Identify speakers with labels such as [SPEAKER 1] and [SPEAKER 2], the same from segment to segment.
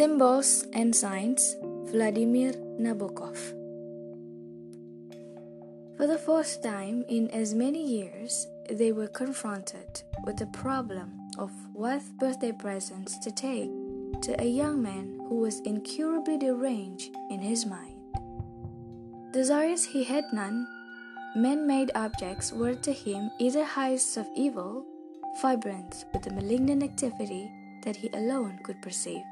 [SPEAKER 1] Symbols and Signs Vladimir Nabokov. For the first time in as many years, they were confronted with the problem of what birthday presents to take to a young man who was incurably deranged in his mind. Desires he had none, man made objects were to him either heights of evil, vibrant with the malignant activity that he alone could perceive,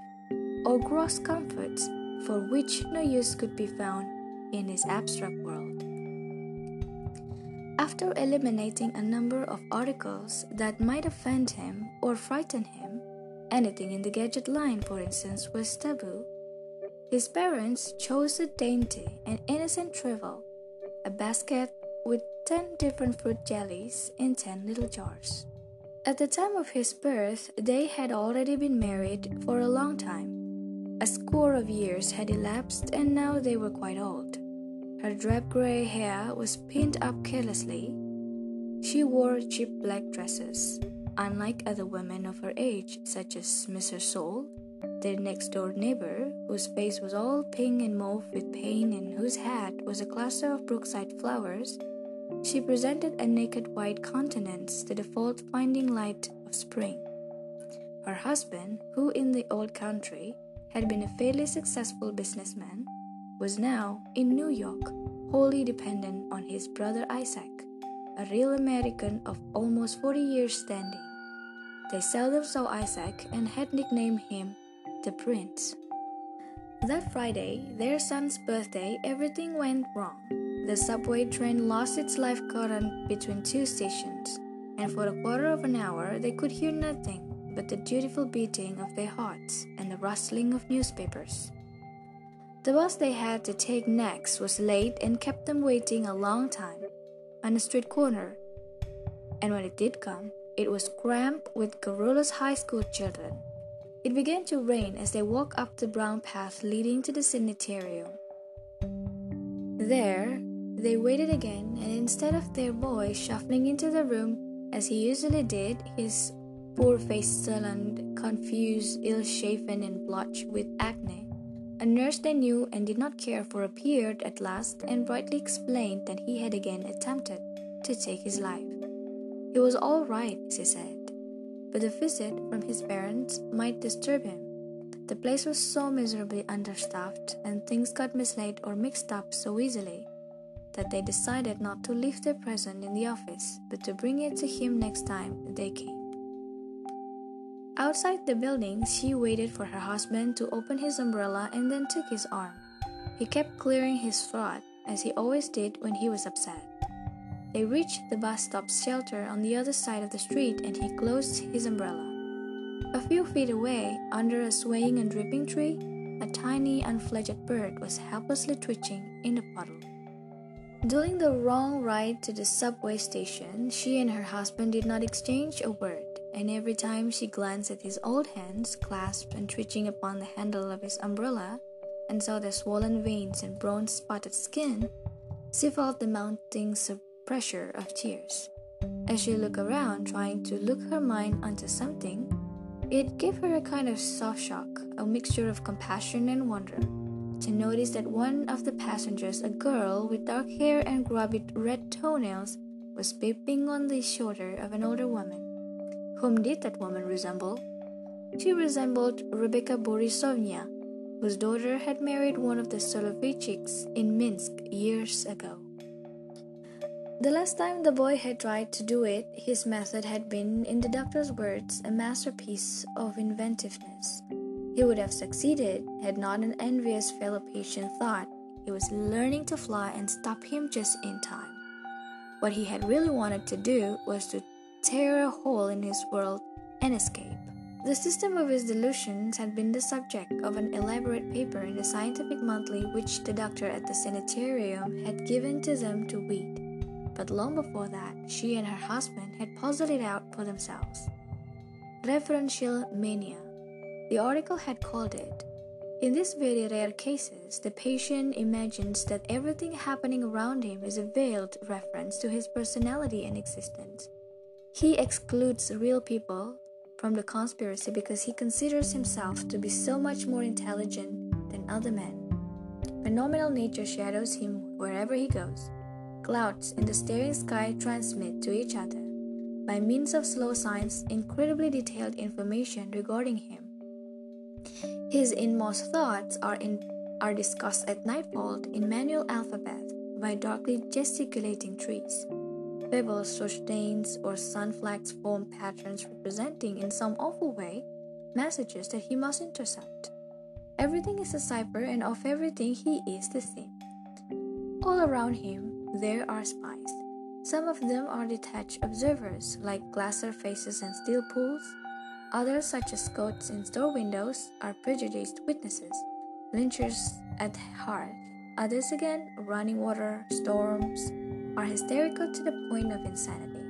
[SPEAKER 1] or gross comforts for which no use could be found in his abstract world. After eliminating a number of articles that might offend him or frighten him, anything in the gadget line, for instance, was taboo. His parents chose a dainty and innocent trifle, a basket with 10 different fruit jellies in 10 little jars. At the time of his birth, they had already been married for a long time. A score of years had elapsed, and now they were quite old. Her drab gray hair was pinned up carelessly. She wore cheap black dresses, unlike other women of her age, such as Mrs. Sol, their next door neighbor, whose face was all pink and mauve with pain and whose hat was a cluster of brookside flowers. She presented a naked white countenance to the fault finding light of spring. Her husband, who in the old country had been a fairly successful businessman, was now in New York, wholly dependent on his brother Isaac, a real American of almost 40 years' standing. They seldom saw Isaac and had nicknamed him the Prince. That Friday, their son's birthday, everything went wrong. The subway train lost its life current between two stations, and for a quarter of an hour they could hear nothing but the dutiful beating of their hearts and the rustling of newspapers. The bus they had to take next was late and kept them waiting a long time on a street corner. And when it did come, it was crammed with garrulous high school children. It began to rain as they walked up the brown path leading to the sanitarium. There, they waited again, and instead of their boy shuffling into the room as he usually did, his poor face sullen, confused, ill shaven, and blotched with acne, a nurse they knew and did not care for appeared at last and brightly explained that he had again attempted to take his life. He was all right, she said, but the visit from his parents might disturb him. The place was so miserably understaffed and things got mislaid or mixed up so easily that they decided not to leave their present in the office but to bring it to him next time they came. Outside the building, she waited for her husband to open his umbrella and then took his arm. He kept clearing his throat, as he always did when he was upset. They reached the bus stop's shelter on the other side of the street and he closed his umbrella. A few feet away, under a swaying and dripping tree, a tiny unfledged bird was helplessly twitching in a puddle. During the long ride to the subway station, she and her husband did not exchange a word and every time she glanced at his old hands clasped and twitching upon the handle of his umbrella, and saw the swollen veins and bronze spotted skin, she felt the mounting pressure of tears. As she looked around, trying to look her mind onto something, it gave her a kind of soft shock, a mixture of compassion and wonder, to notice that one of the passengers, a girl with dark hair and grubby red toenails, was peeping on the shoulder of an older woman. Whom did that woman resemble? She resembled Rebecca Borisovna, whose daughter had married one of the Soloveichiks in Minsk years ago. The last time the boy had tried to do it, his method had been, in the doctor's words, a masterpiece of inventiveness. He would have succeeded had not an envious fellow patient thought he was learning to fly and stop him just in time. What he had really wanted to do was to tear a hole in his world, and escape. The system of his delusions had been the subject of an elaborate paper in the Scientific Monthly which the doctor at the sanitarium had given to them to read. But long before that, she and her husband had puzzled it out for themselves. Referential mania. The article had called it. In these very rare cases, the patient imagines that everything happening around him is a veiled reference to his personality and existence. He excludes real people, from the conspiracy because he considers himself to be so much more intelligent than other men. Phenomenal nature shadows him wherever he goes. Clouds in the staring sky transmit to each other, by means of slow signs, incredibly detailed information regarding him. His inmost thoughts are, in, are discussed at nightfall in manual alphabet by darkly gesticulating trees. Pebbles or stains or sunflakes form patterns representing in some awful way messages that he must intercept. Everything is a cipher, and of everything he is the same. All around him there are spies. Some of them are detached observers, like glassar faces and steel pools. Others, such as goats in store windows, are prejudiced witnesses, lynchers at heart. Others again, running water, storms, are hysterical to the point of insanity,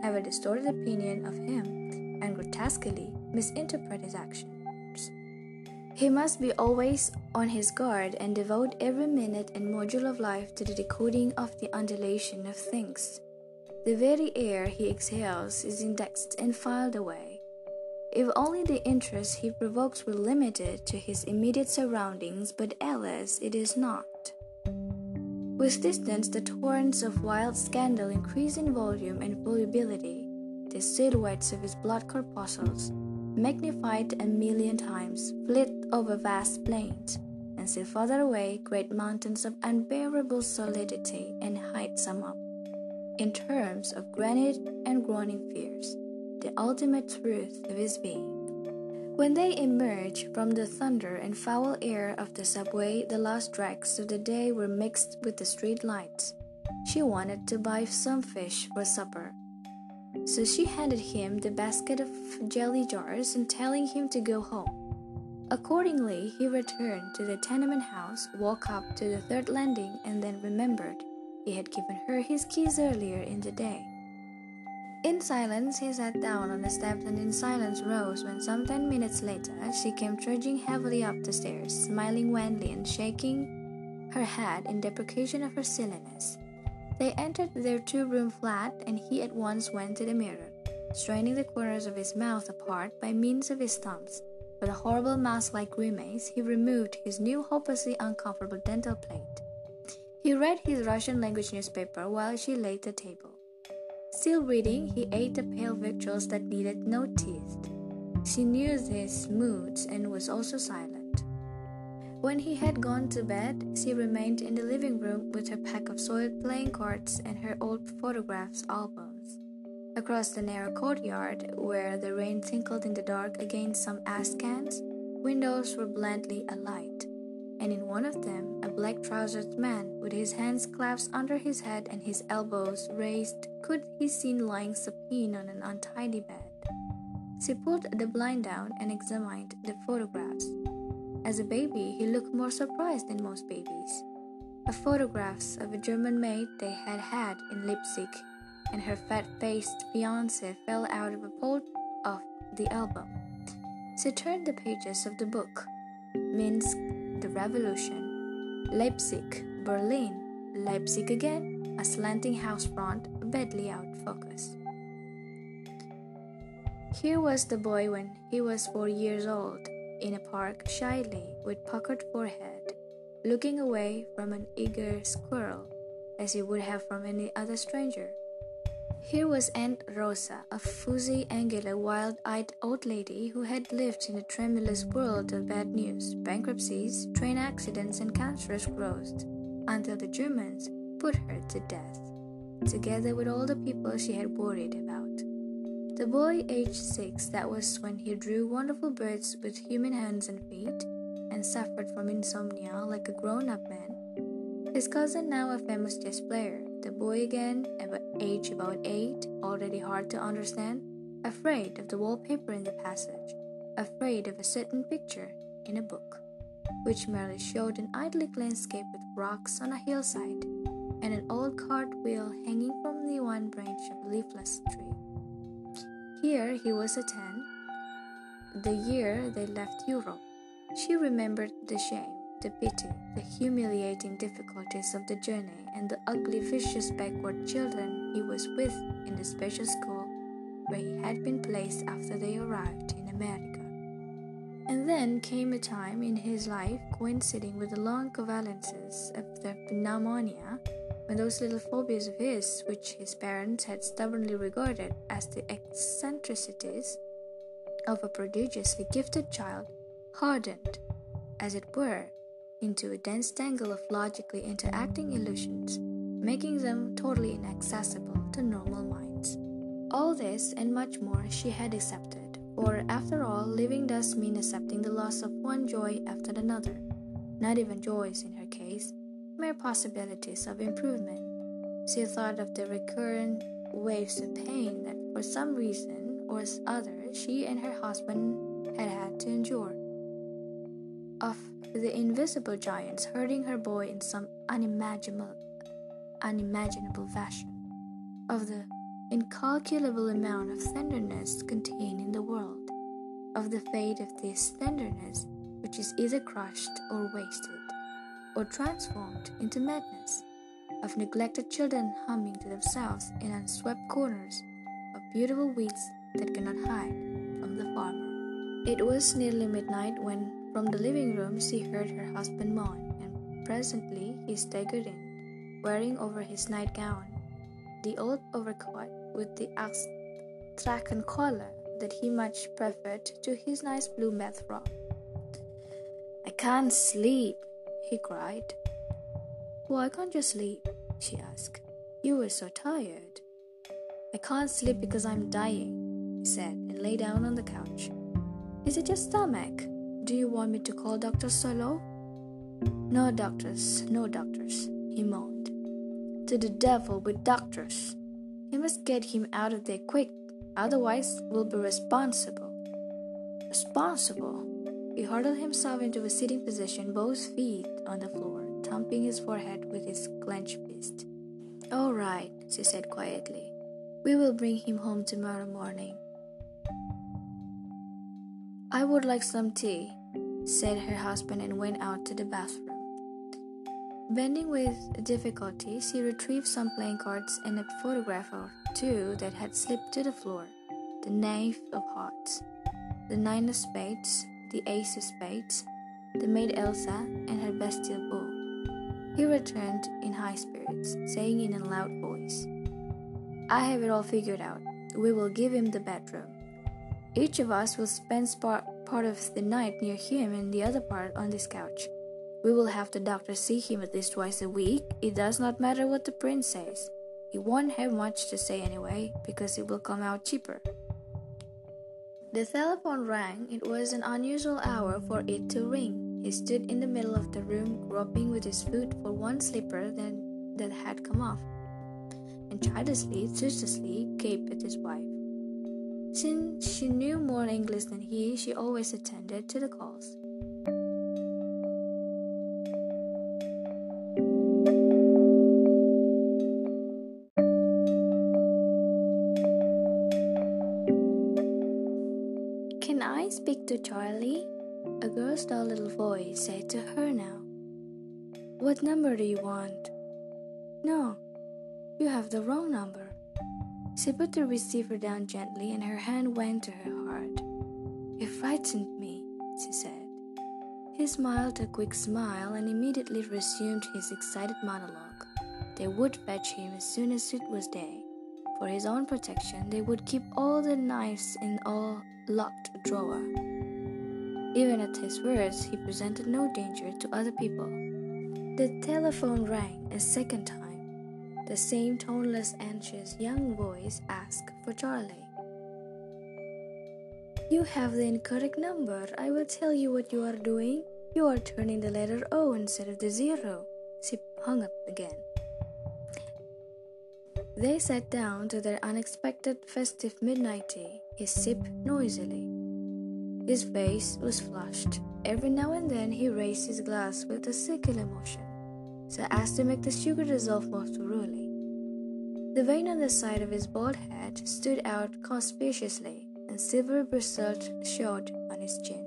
[SPEAKER 1] have a distorted opinion of him, and grotesquely misinterpret his actions. He must be always on his guard and devote every minute and module of life to the decoding of the undulation of things. The very air he exhales is indexed and filed away. If only the interest he provokes were limited to his immediate surroundings, but alas, it is not. With distance, the torrents of wild scandal increase in volume and volubility. The silhouettes of his blood corpuscles, magnified a million times, flit over vast plains, and still farther away, great mountains of unbearable solidity and height sum up, in terms of granite and groaning fears, the ultimate truth of his being. When they emerged from the thunder and foul air of the subway, the last dregs of the day were mixed with the street lights. She wanted to buy some fish for supper. So she handed him the basket of jelly jars and telling him to go home. Accordingly, he returned to the tenement house, walked up to the third landing, and then remembered he had given her his keys earlier in the day. In silence, he sat down on the steps and in silence rose when some ten minutes later she came trudging heavily up the stairs, smiling wanly and shaking her head in deprecation of her silliness. They entered their two room flat, and he at once went to the mirror, straining the corners of his mouth apart by means of his thumbs. With a horrible mask like grimace, he removed his new hopelessly uncomfortable dental plate. He read his Russian language newspaper while she laid the table. Still reading, he ate the pale victuals that needed no teeth. She knew his moods and was also silent. When he had gone to bed, she remained in the living room with her pack of soiled playing cards and her old photographs albums. Across the narrow courtyard, where the rain tinkled in the dark against some ash cans, windows were blandly alight and in one of them, a black trousered man, with his hands clasped under his head and his elbows raised, could be seen lying supine on an untidy bed. She pulled the blind down and examined the photographs. As a baby, he looked more surprised than most babies. A photographs of a German maid they had had in Leipzig, and her fat-faced fiance fell out of a fold of the album. She turned the pages of the book. Minsk, the revolution. Leipzig, Berlin, Leipzig again, a slanting house front, badly out of focus. Here was the boy when he was four years old, in a park, shyly, with puckered forehead, looking away from an eager squirrel, as he would have from any other stranger. Here was Aunt Rosa, a fuzzy, angular, wild eyed old lady who had lived in a tremulous world of bad news, bankruptcies, train accidents, and cancerous growths, until the Germans put her to death, together with all the people she had worried about. The boy, aged six, that was when he drew wonderful birds with human hands and feet, and suffered from insomnia like a grown up man. His cousin, now a famous chess player, the boy again, age about eight, already hard to understand, afraid of the wallpaper in the passage, afraid of a certain picture in a book, which merely showed an idyllic landscape with rocks on a hillside and an old cartwheel hanging from the one branch of a leafless tree. Here he was a ten, the year they left Europe. She remembered the shame the pity, the humiliating difficulties of the journey, and the ugly, vicious, backward children he was with in the special school where he had been placed after they arrived in America. And then came a time in his life coinciding with the long convalescence of the pneumonia, when those little phobias of his, which his parents had stubbornly regarded as the eccentricities of a prodigiously gifted child, hardened, as it were, into a dense tangle of logically interacting illusions, making them totally inaccessible to normal minds. All this and much more she had accepted, for after all, living does mean accepting the loss of one joy after another, not even joys in her case, mere possibilities of improvement. She thought of the recurrent waves of pain that for some reason or other she and her husband had had to endure. Of the invisible giants hurting her boy in some unimaginable, unimaginable fashion, of the incalculable amount of tenderness contained in the world, of the fate of this tenderness which is either crushed or wasted, or transformed into madness, of neglected children humming to themselves in unswept corners, of beautiful weeds that cannot hide from the farmer. It was nearly midnight when from the living room, she heard her husband moan, and presently he staggered in, wearing over his nightgown the old overcoat with the astrakhan collar that he much preferred to his nice blue frock. I can't sleep, he cried. Why can't you sleep? she asked. You were so tired. I can't sleep because I'm dying, he said, and lay down on the couch. Is it your stomach? Do you want me to call Dr. Solov? No doctors, no doctors, he moaned. To the devil with doctors. We must get him out of there quick, otherwise, we'll be responsible. Responsible? He hurled himself into a sitting position, both feet on the floor, thumping his forehead with his clenched fist. All right, she said quietly. We will bring him home tomorrow morning. I would like some tea, said her husband and went out to the bathroom. Bending with difficulty, she retrieved some playing cards and a photograph or two that had slipped to the floor the knave of hearts, the nine of spades, the ace of spades, the maid Elsa, and her bestial bull. He returned in high spirits, saying in a loud voice, I have it all figured out. We will give him the bedroom. Each of us will spend part, of the night near him and the other part on this couch. We will have the doctor see him at least twice a week. It does not matter what the prince says. He won't have much to say anyway, because it will come out cheaper. The telephone rang. It was an unusual hour for it to ring. He stood in the middle of the room, groping with his foot for one slipper that, that had come off, and childishly, suspiciously gaped at his wife. Since she knew more English than he, she always attended to the calls. Can I speak to Charlie? A girl's dull little voice said to her now. What number do you want? No, you have the wrong number. She put the receiver down gently and her hand went to her heart. You frightened me, she said. He smiled a quick smile and immediately resumed his excited monologue. They would fetch him as soon as it was day. For his own protection, they would keep all the knives in a locked drawer. Even at his words, he presented no danger to other people. The telephone rang a second time. The same toneless, anxious young voice asked for Charlie. You have the incorrect number. I will tell you what you are doing. You are turning the letter O instead of the zero. She hung up again. They sat down to their unexpected festive midnight tea. He sipped noisily. His face was flushed. Every now and then he raised his glass with a circular motion so as to make the sugar dissolve more thoroughly. The vein on the side of his bald head stood out conspicuously, and silver bristles showed on his chin.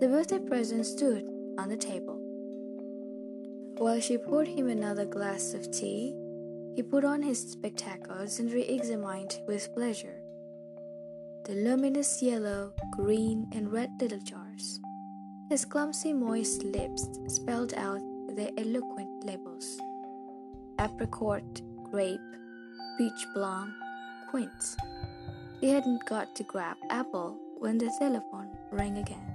[SPEAKER 1] The birthday present stood on the table. While she poured him another glass of tea, he put on his spectacles and re examined with pleasure the luminous yellow, green, and red little jars. His clumsy, moist lips spelled out their eloquent labels apricot, grape, peach plum, quince. He hadn't got to grab apple when the telephone rang again.